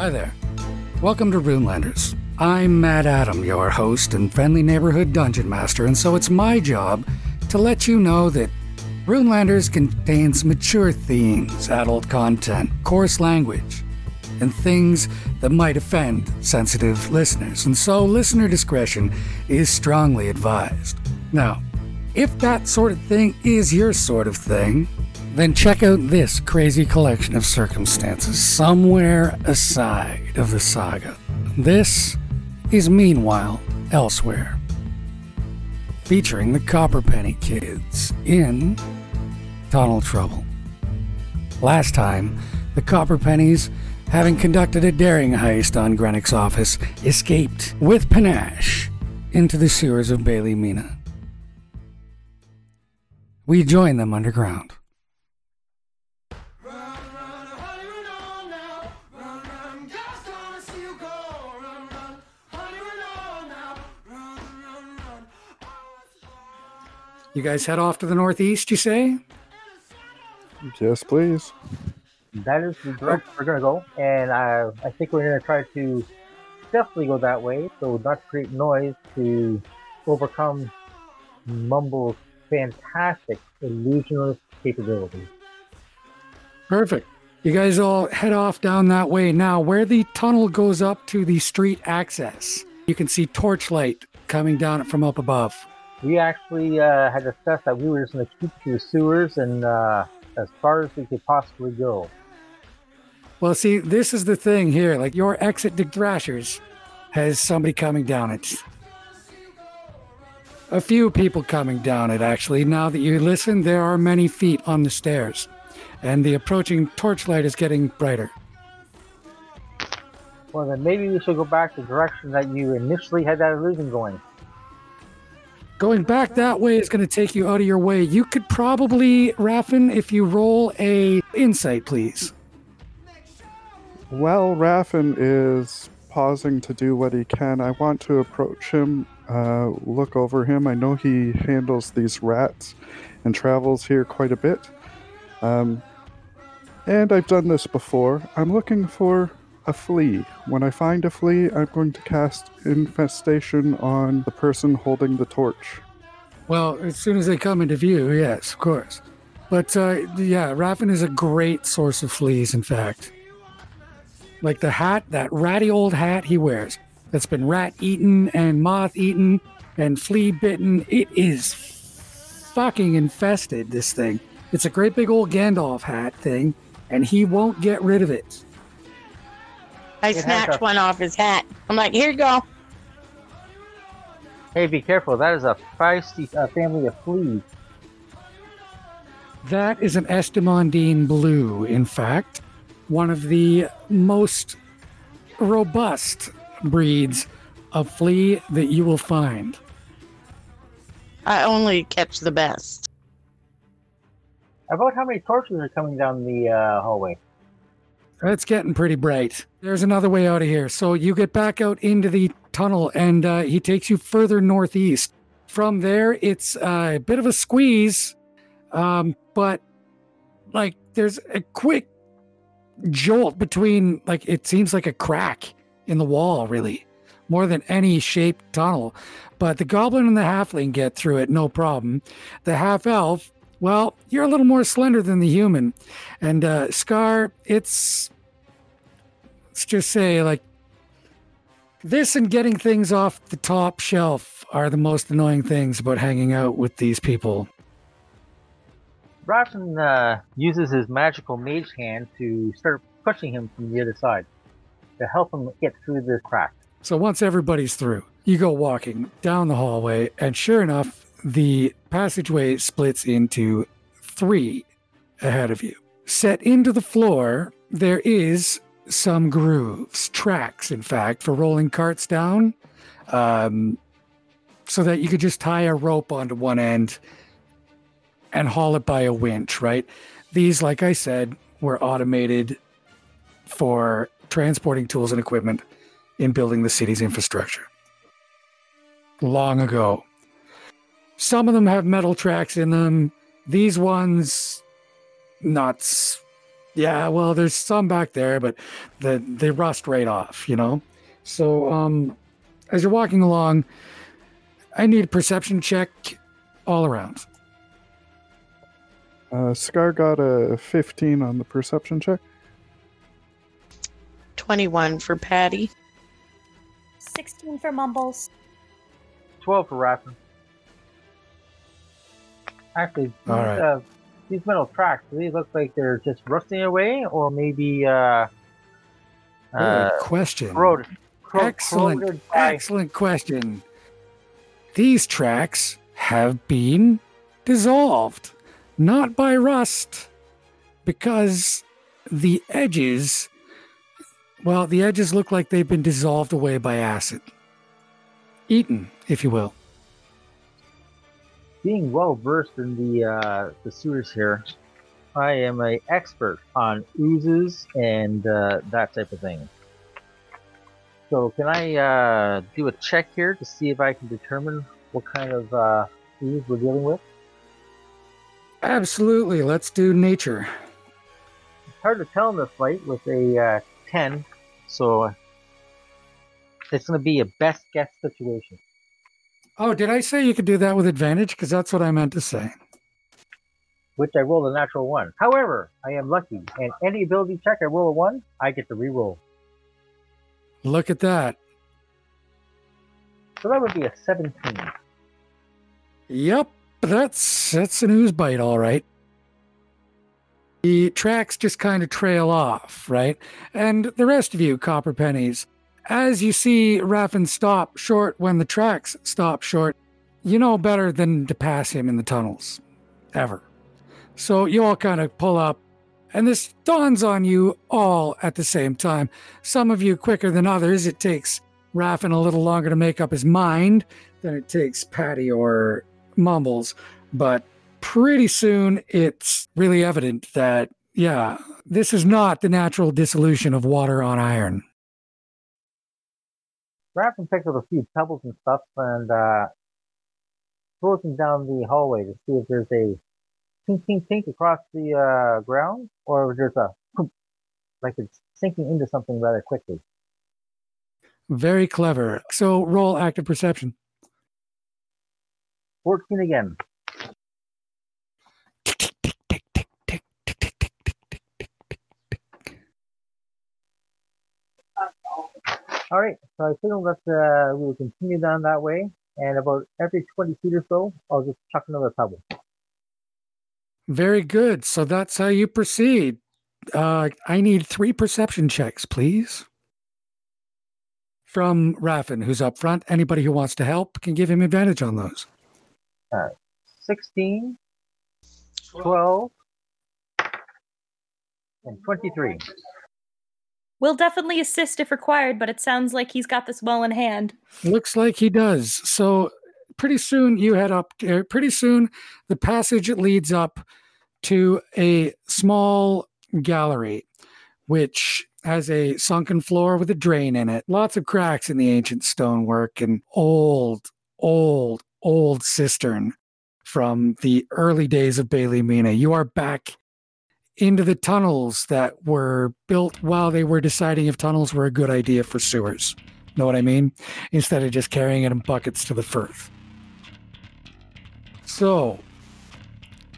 Hi there. Welcome to Runelanders. I'm Matt Adam, your host and friendly neighborhood dungeon master, and so it's my job to let you know that Runelanders contains mature themes, adult content, coarse language, and things that might offend sensitive listeners, and so listener discretion is strongly advised. Now, if that sort of thing is your sort of thing, then check out this crazy collection of circumstances somewhere aside of the saga. This is Meanwhile Elsewhere, featuring the Copperpenny Kids in Tunnel Trouble. Last time, the Copperpennies, having conducted a daring heist on Greenwich's office, escaped with panache into the sewers of Bailey Mina. We join them underground. You guys head off to the northeast, you say? Yes, please. That is the direction we're gonna go, and I I think we're gonna try to definitely go that way, so not to create noise to overcome Mumble's fantastic illusionist capability. Perfect. You guys all head off down that way. Now, where the tunnel goes up to the street access, you can see torchlight coming down from up above. We actually uh, had discussed that we were just gonna keep to the sewers and uh, as far as we could possibly go. Well, see, this is the thing here. Like your exit to Thrashers has somebody coming down it. A few people coming down it, actually. Now that you listen, there are many feet on the stairs, and the approaching torchlight is getting brighter. Well, then maybe we should go back the direction that you initially had that illusion going. Going back that way is going to take you out of your way. You could probably, Raffin, if you roll a insight, please. While Raffin is pausing to do what he can, I want to approach him, uh, look over him. I know he handles these rats and travels here quite a bit. Um, and I've done this before. I'm looking for a flea. When I find a flea, I'm going to cast infestation on the person holding the torch. Well, as soon as they come into view, yes, of course. But uh, yeah, Raffin is a great source of fleas, in fact. Like the hat, that ratty old hat he wears, that's been rat eaten and moth eaten and flea bitten. It is fucking infested, this thing. It's a great big old Gandalf hat thing, and he won't get rid of it. I It snatched one off his hat. I'm like, here you go. Hey, be careful! That is a feisty uh, family of fleas. That is an Estamondine blue, in fact. One of the most robust breeds of flea that you will find. I only catch the best. About how many torches are coming down the uh, hallway? It's getting pretty bright. There's another way out of here. So you get back out into the tunnel, and uh, he takes you further northeast. From there, it's uh, a bit of a squeeze, um, but like there's a quick jolt between, like, it seems like a crack in the wall, really, more than any shaped tunnel. But the goblin and the halfling get through it, no problem. The half elf, well, you're a little more slender than the human. And uh, Scar, it's let's just say like this and getting things off the top shelf are the most annoying things about hanging out with these people. Raffin uh, uses his magical mage hand to start pushing him from the other side to help him get through this crack. So once everybody's through, you go walking down the hallway, and sure enough, the passageway splits into three ahead of you. Set into the floor, there is some grooves, tracks, in fact, for rolling carts down, um, so that you could just tie a rope onto one end and haul it by a winch, right? These, like I said, were automated for transporting tools and equipment in building the city's infrastructure. Long ago. Some of them have metal tracks in them. These ones, not. S- Yeah, well, there's some back there, but the they rust right off, you know. So, um, as you're walking along, I need a perception check all around. Uh, Scar got a 15 on the perception check. 21 for Patty. 16 for Mumbles. 12 for Raffin. Actually, All right. uh, these metal tracks, do they look like they're just rusting away or maybe uh, uh question. corroded? cor- Excellent, by- excellent question. These tracks have been dissolved, not by rust, because the edges, well, the edges look like they've been dissolved away by acid. Eaten, if you will. Being well versed in the uh, the sewers here, I am an expert on oozes and uh, that type of thing. So can I uh, do a check here to see if I can determine what kind of uh, ooze we're dealing with? Absolutely. Let's do nature. It's hard to tell in this fight with a uh, ten, so it's going to be a best guess situation. Oh, did I say you could do that with advantage? Because that's what I meant to say. Which I rolled a natural one. However, I am lucky, and any ability check I roll a one, I get to re-roll. Look at that. So that would be a seventeen. Yep, that's that's an ooze bite, all right. The tracks just kind of trail off, right? And the rest of you, copper pennies, as you see Raffin stop short when the tracks stop short, you know better than to pass him in the tunnels, ever. So you all kind of pull up, and this dawns on you all at the same time. Some of you quicker than others. It takes Raffin a little longer to make up his mind than it takes Patty or Mumbles, but pretty soon it's really evident that, yeah, this is not the natural dissolution of water on iron. Raffin picks up a few pebbles and stuff and uh, throws them down the hallway to see if there's a tink tink tink across the uh, ground or if there's a like it's sinking into something rather quickly. Very clever. So roll active perception. 14 again. All right, so I think that uh, we'll continue down that way, and about every 20 feet or so, I'll just chuck another pebble. Very good. So that's how you proceed. Uh, I need three perception checks, please. From Raffin, who's up front. Anybody who wants to help can give him advantage on those. 16, 12, and 23. We'll definitely assist if required, but it sounds like he's got this well in hand. Looks like he does. So pretty soon you head up. Uh, pretty soon the passage leads up to a small gallery, which has a sunken floor with a drain in it. Lots of cracks in the ancient stonework and old, old, old cistern from the early days of Bailey Mina. You are back into the tunnels that were built while they were deciding if tunnels were a good idea for sewers. Know what I mean? Instead of just carrying it in buckets to the Firth. So,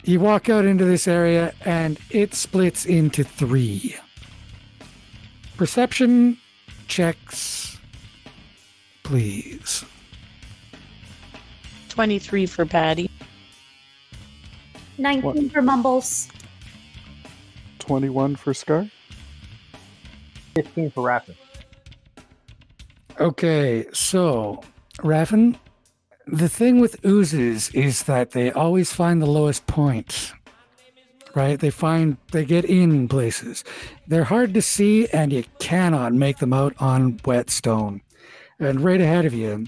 you walk out into this area and it splits into three. Perception checks, please. 23 for Patty. 19 for Mumbles. 21 for Scar. 15 for Raffin. Okay, so Raffin, the thing with oozes is that they always find the lowest point. Right? They find they get in places. They're hard to see and you cannot make them out on wet stone. And right ahead of you,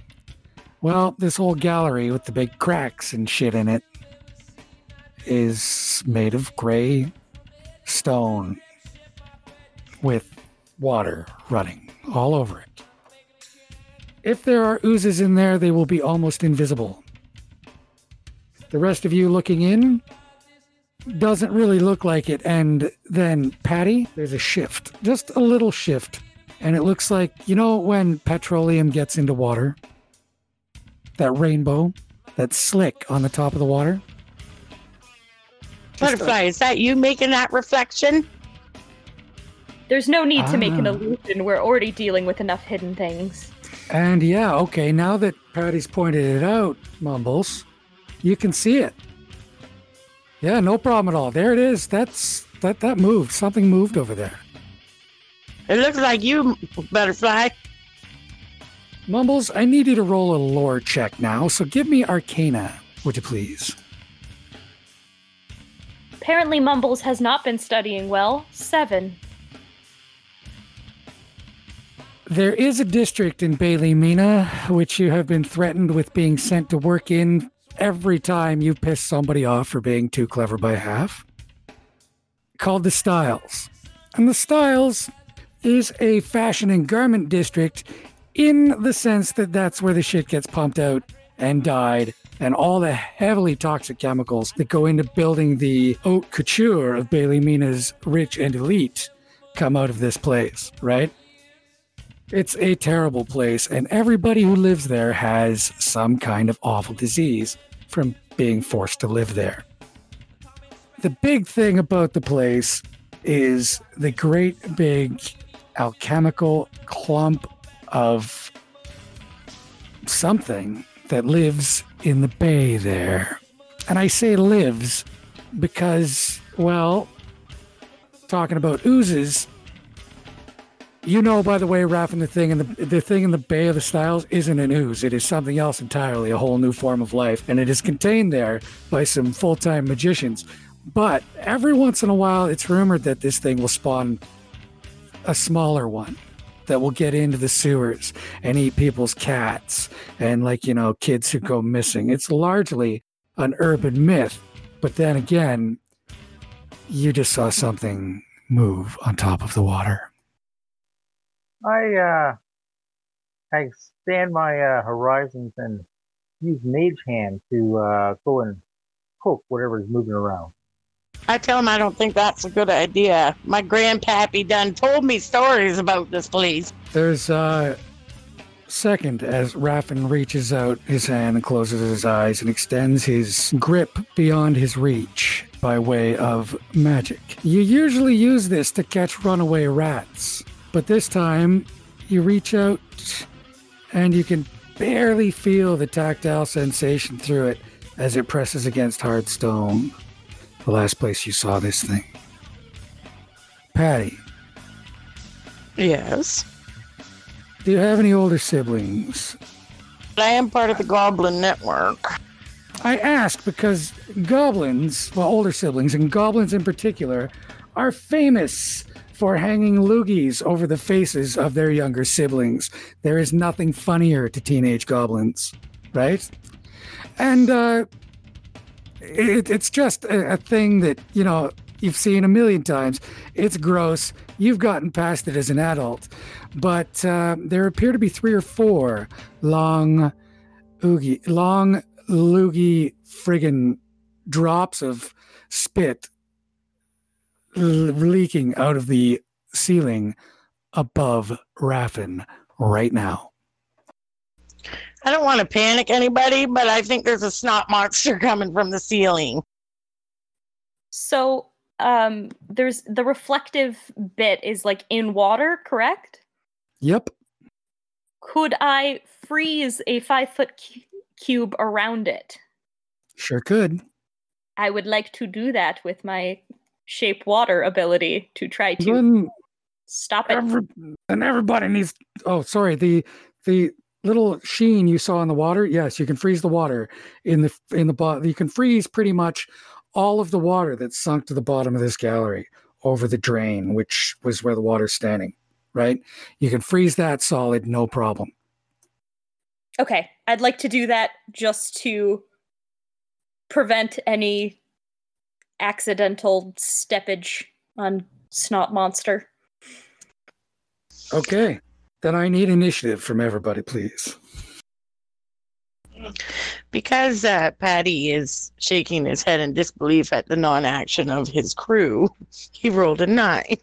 well, this whole gallery with the big cracks and shit in it is made of gray stone with water running all over it. If there are oozes in there, they will be almost invisible. The rest of you looking in, doesn't really look like it. And then, Patty, there's a shift, just a little shift. And it looks like, you know, when petroleum gets into water, that rainbow, that slick on the top of the water. Just a- Butterfly, is that you making that reflection? There's no need to make an Ah. illusion. We're already dealing with enough hidden things. And yeah, okay, now that Patty's pointed it out, Mumbles, you can see it. Yeah, no problem at all. There it is. That's that that moved. Something moved over there. It looks like you, Butterfly. Mumbles, I need you to roll a lore check now, so give me Arcana, would you please? Apparently, Mumbles has not been studying well. Seven. There is a district in Bailey Mina which you have been threatened with being sent to work in every time you piss somebody off for being too clever by half. Called the Styles. And the Styles is a fashion and garment district in the sense that that's where the shit gets pumped out and dyed and all the heavily toxic chemicals that go into building the haute couture of Bailey Mina's rich and elite come out of this place, right? It's a terrible place, and everybody who lives there has some kind of awful disease from being forced to live there. The big thing about the place is the great big alchemical clump of something that lives in the bay there. And I say lives because, well, talking about oozes, you know, by the way, Raffin, the thing in the the thing in the Bay of the Styles isn't an ooze. It is something else entirely, a whole new form of life, and it is contained there by some full time magicians. But every once in a while, it's rumored that this thing will spawn a smaller one that will get into the sewers and eat people's cats and, like you know, kids who go missing. It's largely an urban myth, but then again, you just saw something move on top of the water. I uh, I expand my uh, horizons and use Mage Hand to uh, go and poke whatever's moving around. I tell him I don't think that's a good idea. My grandpappy done told me stories about this place. There's a second as Raffin reaches out his hand and closes his eyes and extends his grip beyond his reach by way of magic. You usually use this to catch runaway rats, but this time you reach out and you can barely feel the tactile sensation through it as it presses against hard stone. The last place you saw this thing. Patty, Yes. do you have any older siblings? I am part of the Goblin Network. I ask because goblins, well, older siblings, and goblins in particular, are famous for hanging loogies over the faces of their younger siblings. There is nothing funnier to teenage goblins, right? And uh, it, it's just a, a thing that, you know, you've seen a million times. It's gross. You've gotten past it as an adult. But uh, there appear to be three or four long, oogie, long, loogie friggin' drops of spit leaking out of the ceiling above Raffin right now. I don't want to panic anybody, but I think there's a snot monster coming from the ceiling. So, um, there's the reflective bit is like in water, correct? Yep. Could I freeze a five foot cu- cube around it? Sure could. I would like to do that with my shape water ability to try to Then, stop it. every, and everybody needs. Oh, sorry. The the little sheen you saw in the water. Yes, you can freeze the water in the in the bottom. You can freeze pretty much all of the water that's sunk to the bottom of this gallery over the drain, which was where the water's standing. Right. You can freeze that solid, no problem. Okay, I'd like to do that just to prevent any accidental steppage on Snot Monster. Okay. Then I need initiative from everybody, please. Because uh, Patty is shaking his head in disbelief at the non action of his crew, he rolled a nine.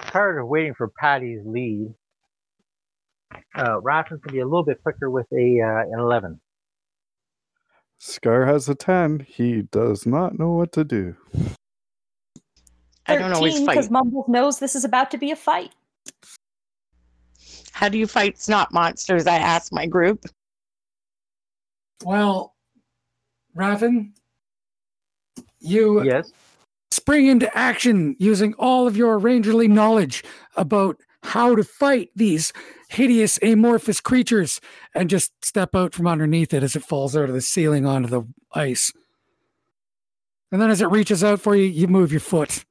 Tired of waiting for Patty's lead, uh, Raffin's gonna be a little bit quicker with a uh, an eleven. Scar has a 10. He does not know what to do. I don't always fight. because Mumbles knows this is about to be a fight. How do you fight snot monsters? I asked my group. Well, Raven, you Yes. spring into action using all of your rangerly knowledge about how to fight these hideous amorphous creatures and just step out from underneath it as it falls out of the ceiling onto the ice. And then as it reaches out for you, you move your foot.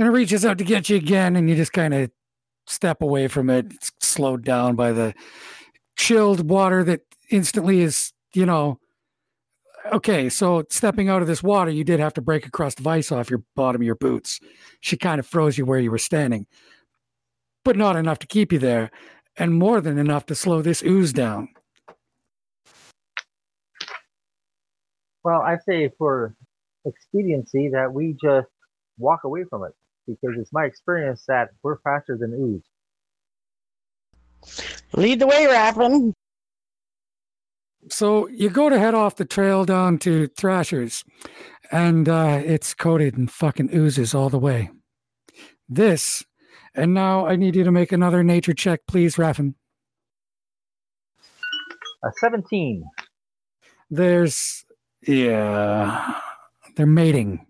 And it reaches out to get you again, and you just kind of step away from it. It's slowed down by the chilled water that instantly is, you know, okay, so stepping out of this water, you did have to break a crust of ice off your bottom of your boots. She kind of froze you where you were standing, but not enough to keep you there, and more than enough to slow this ooze down. Well, I say for expediency that we just walk away from it because it's my experience that we're faster than ooze. Lead the way, Raffin. So you go to head off the trail down to Thrasher's, and uh, it's coated in fucking oozes all the way. This, and now I need you to make another nature check, please, Raffin. A 17. There's, yeah, they're mating.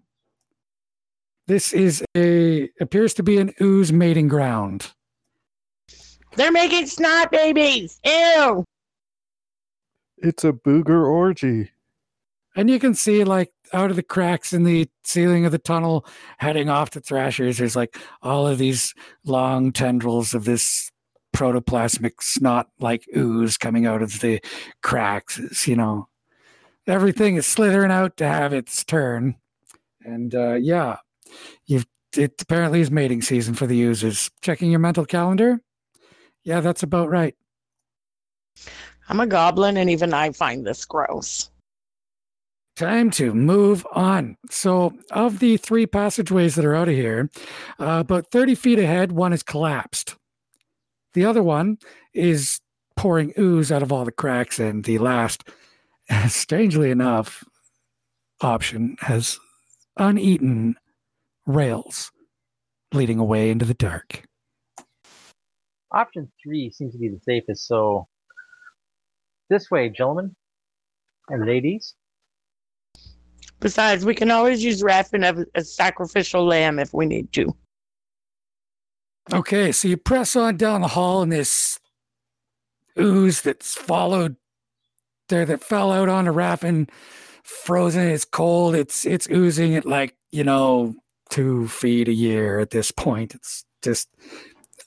This is a appears to be an ooze mating ground. They're making snot babies. Ew. It's a booger orgy. And you can see, like, out of the cracks in the ceiling of the tunnel, heading off to Thrashers, there's like all of these long tendrils of this protoplasmic snot like ooze coming out of the cracks. It's, you know, everything is slithering out to have its turn. And uh, yeah, you've it apparently is mating season for the oozes. Checking your mental calendar? Yeah, that's about right. I'm a goblin, and even I find this gross. Time to move on. So, of the three passageways that are out of here, uh, about 30 feet ahead, one is collapsed. The other one is pouring ooze out of all the cracks, and the last, strangely enough, option has uneaten rails leading away into the dark. Option three seems to be the safest. So this way, gentlemen and ladies. Besides, we can always use Raffin as a sacrificial lamb if we need to. Okay, so you press on down the hall, and this ooze that's followed there that fell out on onto Raffin, frozen. It's cold. It's it's oozing at like you know two feet a year at this point. It's just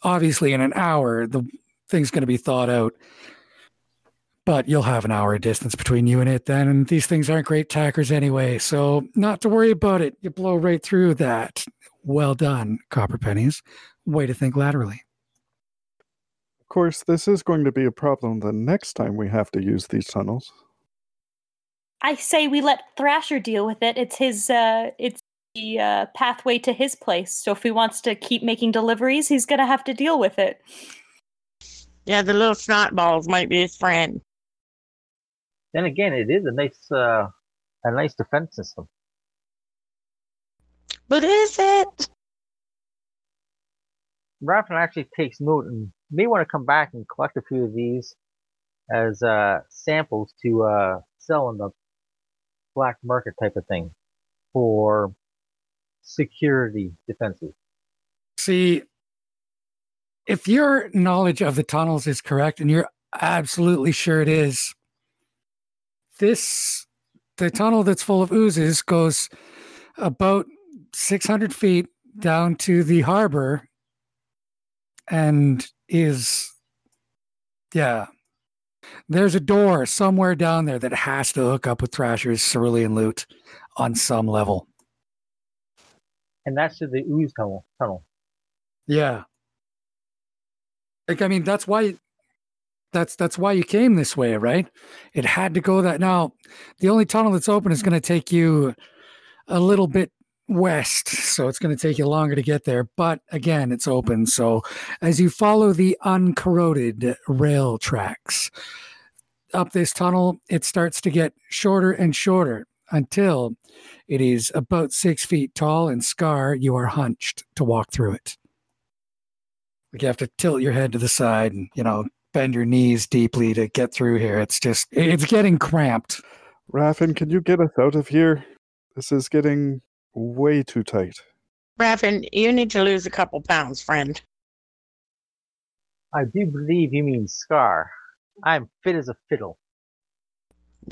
obviously in an hour the thing's going to be thawed out. But you'll have an hour of distance between you and it then, and these things aren't great tackers anyway. So not to worry about it. You blow right through that. Well done, copper pennies. Way to think laterally. Of course, this is going to be a problem the next time we have to use these tunnels. I say we let Thrasher deal with it. It's his uh it's the uh, pathway to his place. So if he wants to keep making deliveries, he's gonna have to deal with it. Yeah, the little snot balls might be his friend. Then again, it is a nice uh, a nice defense system. But is it? Raffin actually takes note and may want to come back and collect a few of these as uh, samples to uh, sell in the black market type of thing for security defenses. See, if your knowledge of the tunnels is correct, and you're absolutely sure it is, this the tunnel that's full of oozes goes about 600 feet down to the harbor and is yeah there's a door somewhere down there that has to hook up with thrasher's cerulean loot on some level And that's to the ooze tunnel. tunnel. yeah like i mean that's why That's that's why you came this way, right? It had to go that. Now, the only tunnel that's open is going to take you a little bit west, so it's going to take you longer to get there. But again, it's open. So as you follow the uncorroded rail tracks up this tunnel, it starts to get shorter and shorter until it is about six feet tall. And Scar, you are hunched to walk through it. Like you have to tilt your head to the side and you know bend your knees deeply to get through here. It's just it's getting cramped. Raffin, can you get us out of here? This is getting way too tight. Raffin, you need to lose a couple pounds, friend. I do believe you mean Scar. I'm fit as a fiddle.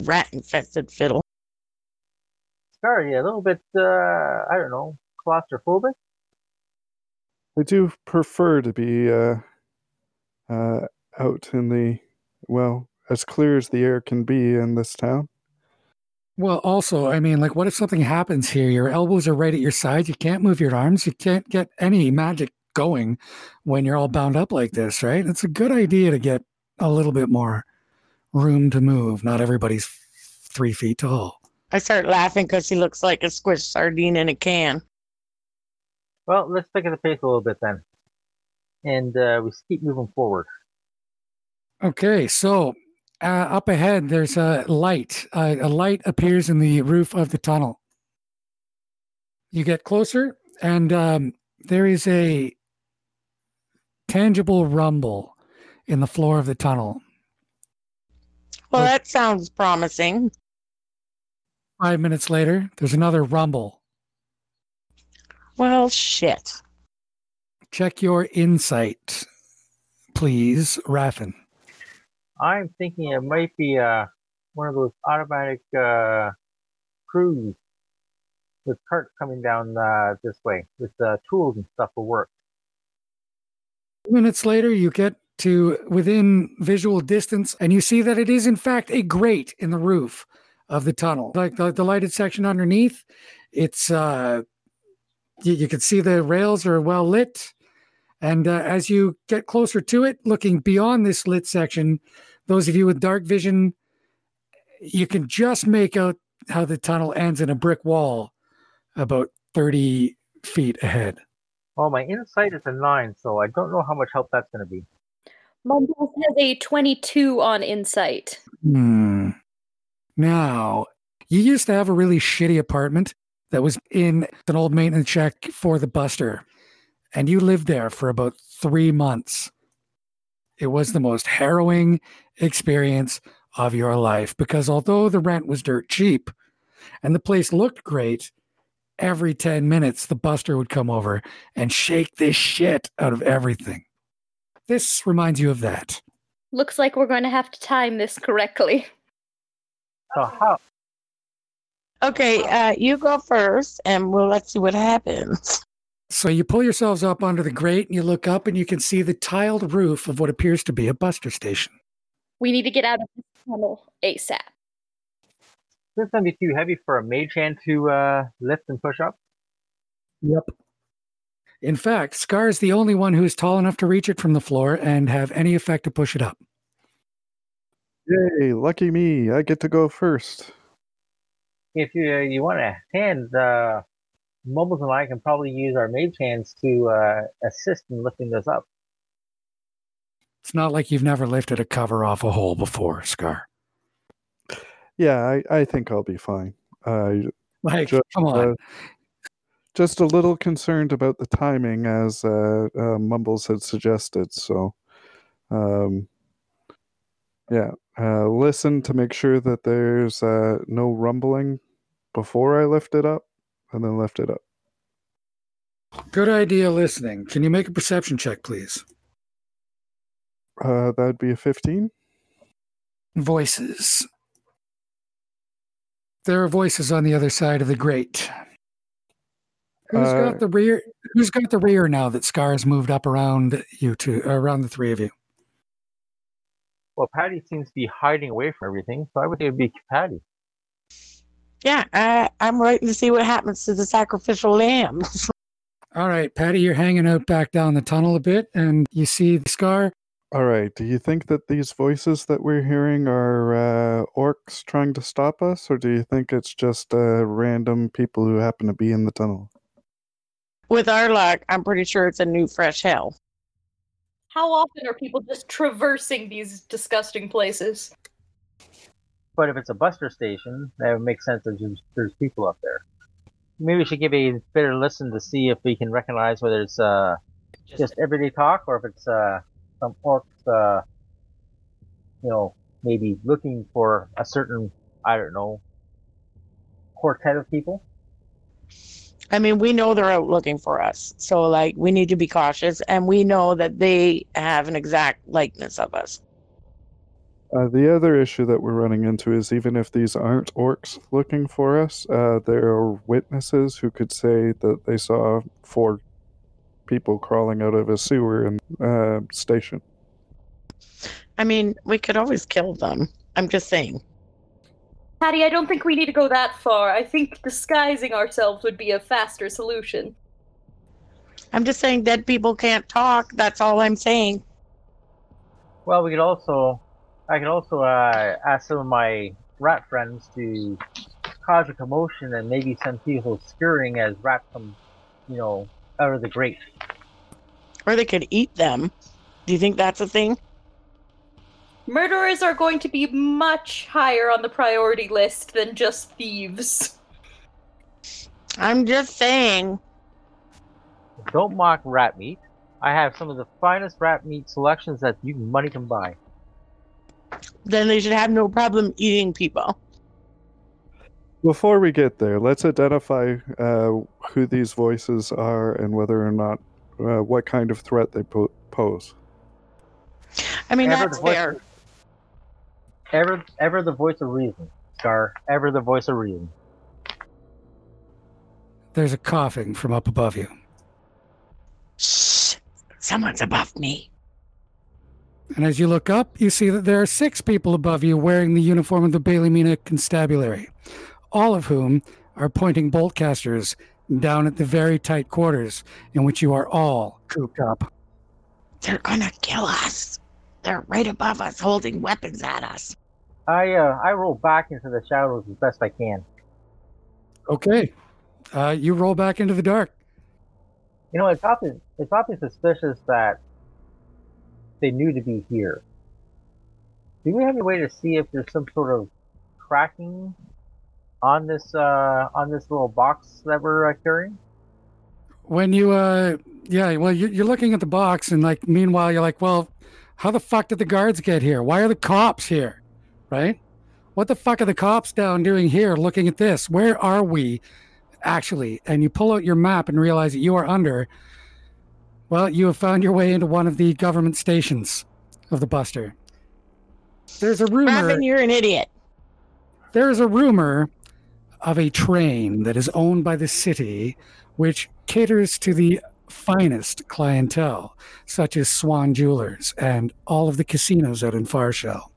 Rat infested fiddle. Scar, yeah, a little bit, uh, I don't know, claustrophobic? I do prefer to be uh, uh, out in the, well, as clear as the air can be in this town. Well, also, I mean, like, what if something happens here? Your elbows are right at your sides. You can't move your arms. You can't get any magic going when you're all bound up like this, right? It's a good idea to get a little bit more room to move. Not everybody's three feet tall. I start laughing because he looks like a squished sardine in a can. Well, let's pick up the pace a little bit then. And uh, we keep moving forward. Okay, so uh, up ahead, there's a light. Uh, a light appears in the roof of the tunnel. You get closer, and um, there is a tangible rumble in the floor of the tunnel. Well, that sounds promising. Five minutes later, there's another rumble. Well, shit. Check your insight, please, Raffin. I'm thinking it might be uh, one of those automatic uh, crews with carts coming down uh, this way with uh, tools and stuff for work. minutes later, you get to within visual distance, and you see that it is, in fact, a grate in the roof of the tunnel. Like the, the lighted section underneath, it's uh, you, you can see the rails are well lit. And uh, as you get closer to it, looking beyond this lit section, those of you with dark vision, you can just make out how the tunnel ends in a brick wall about 30 feet ahead. Well, my insight is a nine, so I don't know how much help that's going to be. Mumbles has a 22 on insight. Hmm. Now, you used to have a really shitty apartment that was in an old maintenance shack for the Buster, and you lived there for about three months. It was the most harrowing experience of your life because although the rent was dirt cheap and the place looked great, every 10 minutes the Buster would come over and shake this shit out of everything. This reminds you of that. Looks like we're going to have to time this correctly. So how? Okay, uh, you go first, and we'll let's see what happens. So you pull yourselves up onto the grate and you look up and you can see the tiled roof of what appears to be a buster station. We need to get out of this tunnel ASAP. This going to be too heavy for a mage hand to uh, lift and push up. Yep. In fact, Scar is the only one who is tall enough to reach it from the floor and have any effect to push it up. Yay, lucky me. I get to go first. If you uh, you want a hand, uh, Mumbles and I can probably use our mage hands to uh, assist in lifting this up. It's not like you've never lifted a cover off a hole before, Scar. Yeah, I, I think I'll be fine. I Like, Just, come on. uh, just a little concerned about the timing, as uh, uh, Mumbles had suggested. So, um, yeah, uh, listen to make sure that there's uh, no rumbling before I lift it up, and then lift it up. Good idea listening. Can you make a perception check, please? Uh, that'd be a 15. Voices. There are voices on the other side of the grate. Who's Uh, got the rear? Who's got the rear now that Scar has moved up around you two, around the three of you? Well, Patty seems to be hiding away from everything, so I would think it'd be Patty. Yeah, uh, I'm waiting to see what happens to the sacrificial lamb. All right, Patty, you're hanging out back down the tunnel a bit, and you see the Scar All right. Do you think that these voices that we're hearing are uh, orcs trying to stop us, or do you think it's just uh, random people who happen to be in the tunnel? With our luck, I'm pretty sure it's a new fresh hell. How often are people just traversing these disgusting places? But if it's a buster station, that would make sense that there's, there's people up there. Maybe we should give a better listen to see if we can recognize whether it's uh, just everyday talk or if it's uh, some orcs, uh, you know, maybe looking for a certain, I don't know, quartet of people. I mean, we know they're out looking for us. So, like, we need to be cautious. And we know that they have an exact likeness of us. Uh, the other issue that we're running into is even if these aren't orcs looking for us, uh, there are witnesses who could say that they saw four people crawling out of a sewer in uh, station. I mean, we could always kill them. I'm just saying. Patty, I don't think we need to go that far. I think disguising ourselves would be a faster solution. I'm just saying dead people can't talk. That's all I'm saying. Well, we could also, I could also uh, ask some of my rat friends to cause a commotion and maybe send people scurrying as rats come, you know, out of the grate. Or they could eat them. Do you think that's a thing? Murderers are going to be much higher on the priority list than just thieves. I'm just saying. Don't mock rat meat. I have some of the finest rat meat selections that you money can buy. Then they should have no problem eating people. Before we get there, let's identify uh, who these voices are and whether or not uh, what kind of threat they po- pose. I mean, Ever that's voice- fair. Ever, ever the voice of reason, Scar. Ever the voice of reason. There's a coughing from up above you. Shh. Someone's above me. And as you look up, you see that there are six people above you wearing the uniform of the Bailey Mina Constabulary, all of whom are pointing bolt casters down at the very tight quarters in which you are all cooped up. They're gonna kill us. They're right above us, holding weapons at us. I uh, I roll back into the shadows as best I can. Okay. Uh, you roll back into the dark. You know, it's awfully it's awfully suspicious that they knew to be here. Do we have any way to see if there's some sort of cracking on this uh on this little box that we're uh, carrying? When you, uh, yeah, well, you- you're looking at the box, and like, meanwhile, you're like, well, how the fuck did the guards get here? Why are the cops here? Right? What the fuck are the cops down doing here looking at this? Where are we actually? And you pull out your map and realize that you are under, well, you have found your way into one of the government stations of the Buster. There's a rumor. Raven, you're an idiot. There is a rumor of a train that is owned by the city, which caters to the finest clientele, such as Swan Jewelers and all of the casinos out in Farshell.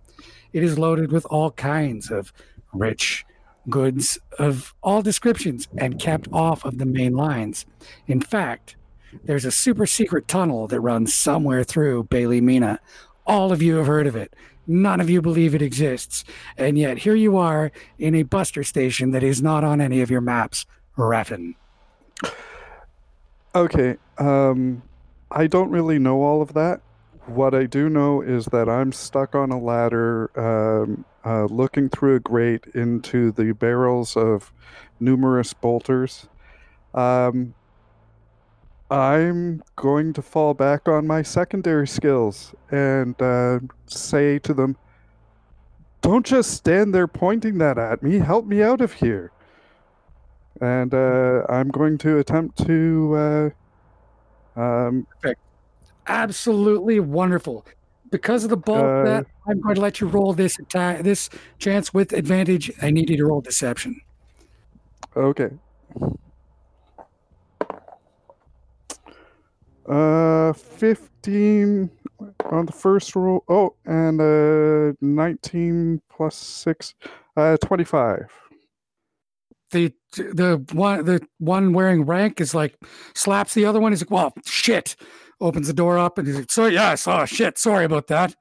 It is loaded with all kinds of rich goods of all descriptions and kept off of the main lines. In fact, there's a super secret tunnel that runs somewhere through Bailey Mina. All of you have heard of it. None of you believe it exists. And yet here you are in a buster station that is not on any of your maps. Raffin. Okay, um, I don't really know all of that. What I do know is that I'm stuck on a ladder, um, uh, looking through a grate into the barrels of numerous bolters. Um, I'm going to fall back on my secondary skills and uh, say to them, Don't just stand there pointing that at me. Help me out of here. And uh, I'm going to attempt to. Uh, um, Absolutely wonderful. Because of the bulk Uh, that I'm going to let you roll this attack, this chance with advantage. I need you to roll deception. Okay. Uh, 15 on the first roll. Oh, and uh, 19 plus 6, uh, 25. The the one the one wearing rank is like slaps the other one. He's like, well, shit. Opens the door up and he's like, "So yeah, I saw shit. Sorry about that."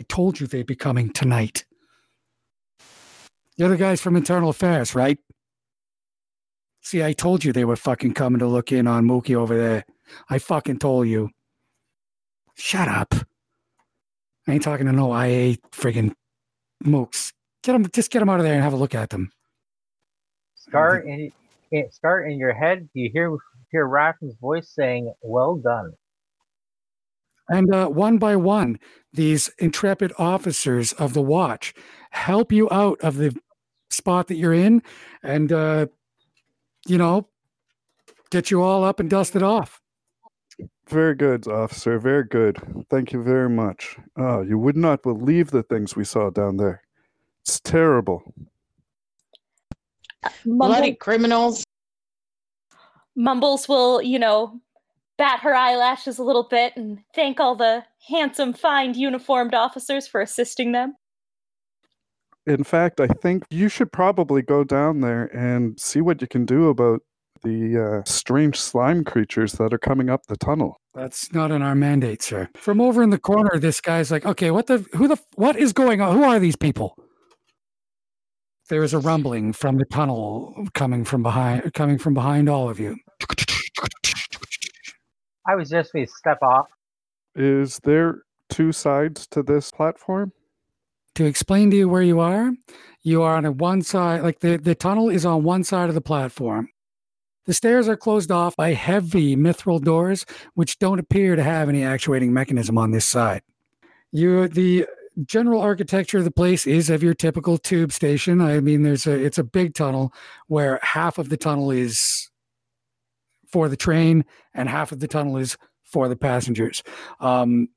I told you they'd be coming tonight. The guys from Internal Affairs, right? See, I told you they were fucking coming to look in on Mookie over there. I fucking told you. Shut up. I ain't talking to no IA friggin' mooks. Get them, just get them out of there and have a look at them. Scar in Scar in your head, Do you hear hear Raffen's voice saying, "Well done." And uh, one by one, these intrepid officers of the watch help you out of the spot that you're in and, uh, you know, get you all up and dusted off. Very good, officer. Very good. Thank you very much. Oh, you would not believe the things we saw down there. It's terrible. Bloody criminals. Mumbles will, you know, bat her eyelashes a little bit and thank all the handsome, fine uniformed officers for assisting them. In fact, I think you should probably go down there and see what you can do about the uh, strange slime creatures that are coming up the tunnel. That's not in our mandate, sir. From over in the corner, this guy's like, okay, what the, who the, what is going on? Who are these people? There is a rumbling from the tunnel coming from behind, coming from behind all of you. I was just going to step off. Is there two sides to this platform? To explain to you where you are, you are on a one side, like the, the tunnel is on one side of the platform. The stairs are closed off by heavy mithril doors, which don't appear to have any actuating mechanism on this side. You, the general architecture of the place is of your typical tube station. I mean, there's a it's a big tunnel where half of the tunnel is for the train and half of the tunnel is for the passengers. Um,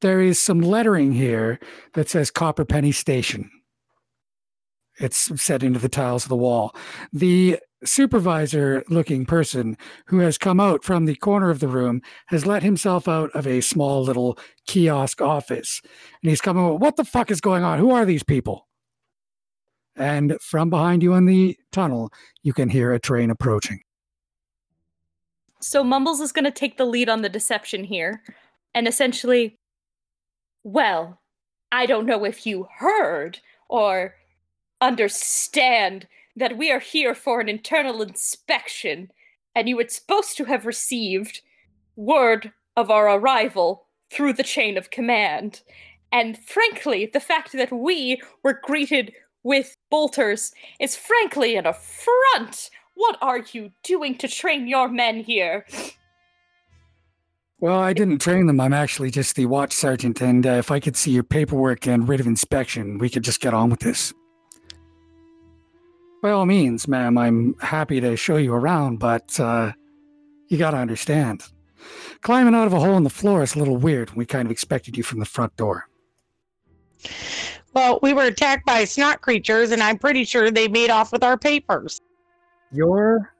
there is some lettering here that says Copper Penny Station. It's set into the tiles of the wall. The supervisor looking person who has come out from the corner of the room has let himself out of a small little kiosk office. And he's coming, what the fuck is going on? Who are these people? And from behind you in the tunnel, you can hear a train approaching. So Mumbles is going to take the lead on the deception here and essentially, well, I don't know if you heard or understand that we are here for an internal inspection, and you were supposed to have received word of our arrival through the chain of command. And frankly, the fact that we were greeted with bolters is frankly an affront. What are you doing to train your men here? Well, I didn't train them. I'm actually just the watch sergeant, and uh, if I could see your paperwork and writ of inspection, we could just get on with this. By all means, ma'am, I'm happy to show you around, but uh, you gotta understand. Climbing out of a hole in the floor is a little weird. We kind of expected you from the front door. Well, we were attacked by snot creatures, and I'm pretty sure they made off with our papers. You're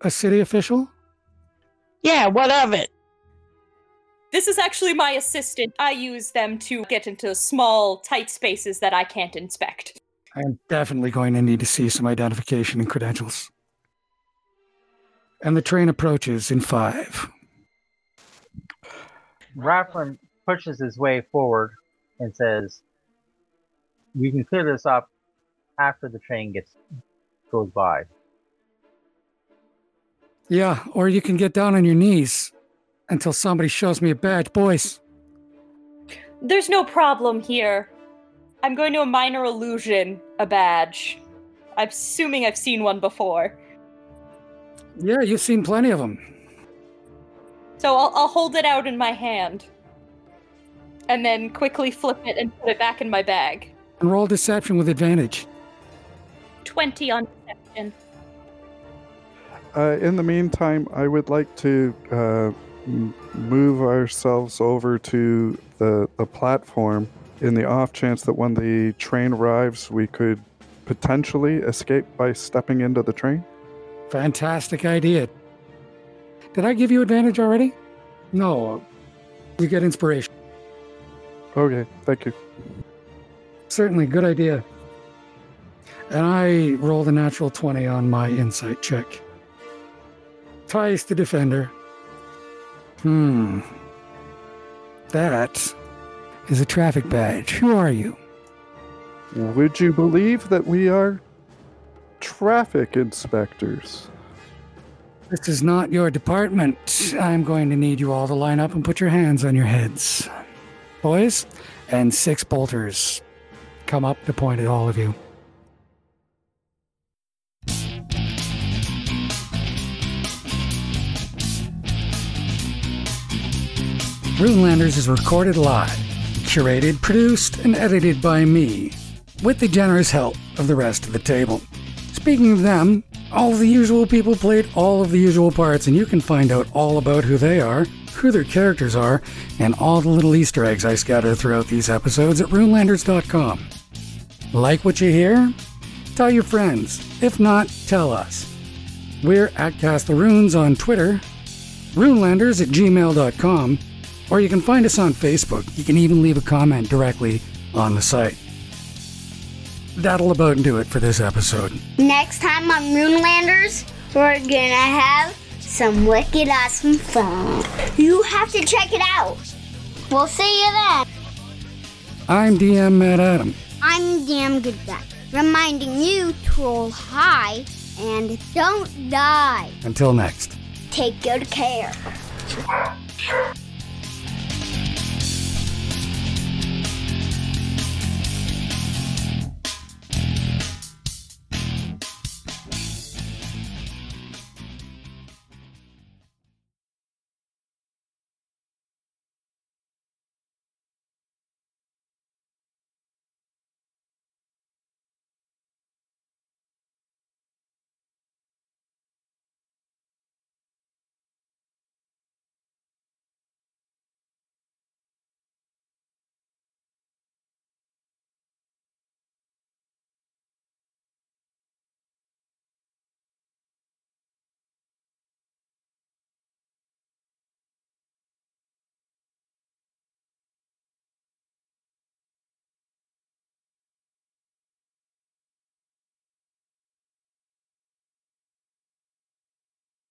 a city official? Yeah, what of it? This is actually my assistant. I use them to get into small, tight spaces that I can't inspect. I'm definitely going to need to see some identification and credentials. And the train approaches in five. Rafflin pushes his way forward and says, "We can clear this up after the train gets goes by." Yeah, or you can get down on your knees until somebody shows me a badge. Boys, There's no problem here. I'm going to a minor illusion a badge. I'm assuming I've seen one before. yeah, you've seen plenty of them. So I'll, I'll hold it out in my hand. And then quickly flip it and put it back in my bag. And roll deception with advantage. 20 on deception. Uh, in the meantime, I would like to uh, move ourselves over to the, the platform in the off chance that when the train arrives, we could potentially escape by stepping into the train. Fantastic idea. Did I give you advantage already? No. You get inspiration. Okay, thank you. Certainly, good idea. And I rolled a natural 20 on my insight check. Ties to defender. Hmm. That is a traffic badge. Who are you? Would you believe that we are traffic inspectors? This is not your department. I'm going to need you all to line up and put your hands on your heads. Boys, and six bolters come up to point at all of you. Runelanders is recorded live, curated, produced, and edited by me, with the generous help of the rest of the table. Speaking of them, all of the usual people played all of the usual parts, and you can find out all about who they are, who their characters are, and all the little Easter eggs I scatter throughout these episodes at runelanders.com. Like what you hear? Tell your friends. If not, tell us. We're at Cast the Runes on Twitter, runelanders at gmail.com, or you can find us on Facebook. You can even leave a comment directly on the site. That'll about do it for this episode. Next time on Runelanders, we're gonna have some wicked awesome fun. You have to check it out. We'll see you then. I'm DM Matt Adam. I'm DM Good Guy, reminding you to roll high and don't die. Until next. Take good care.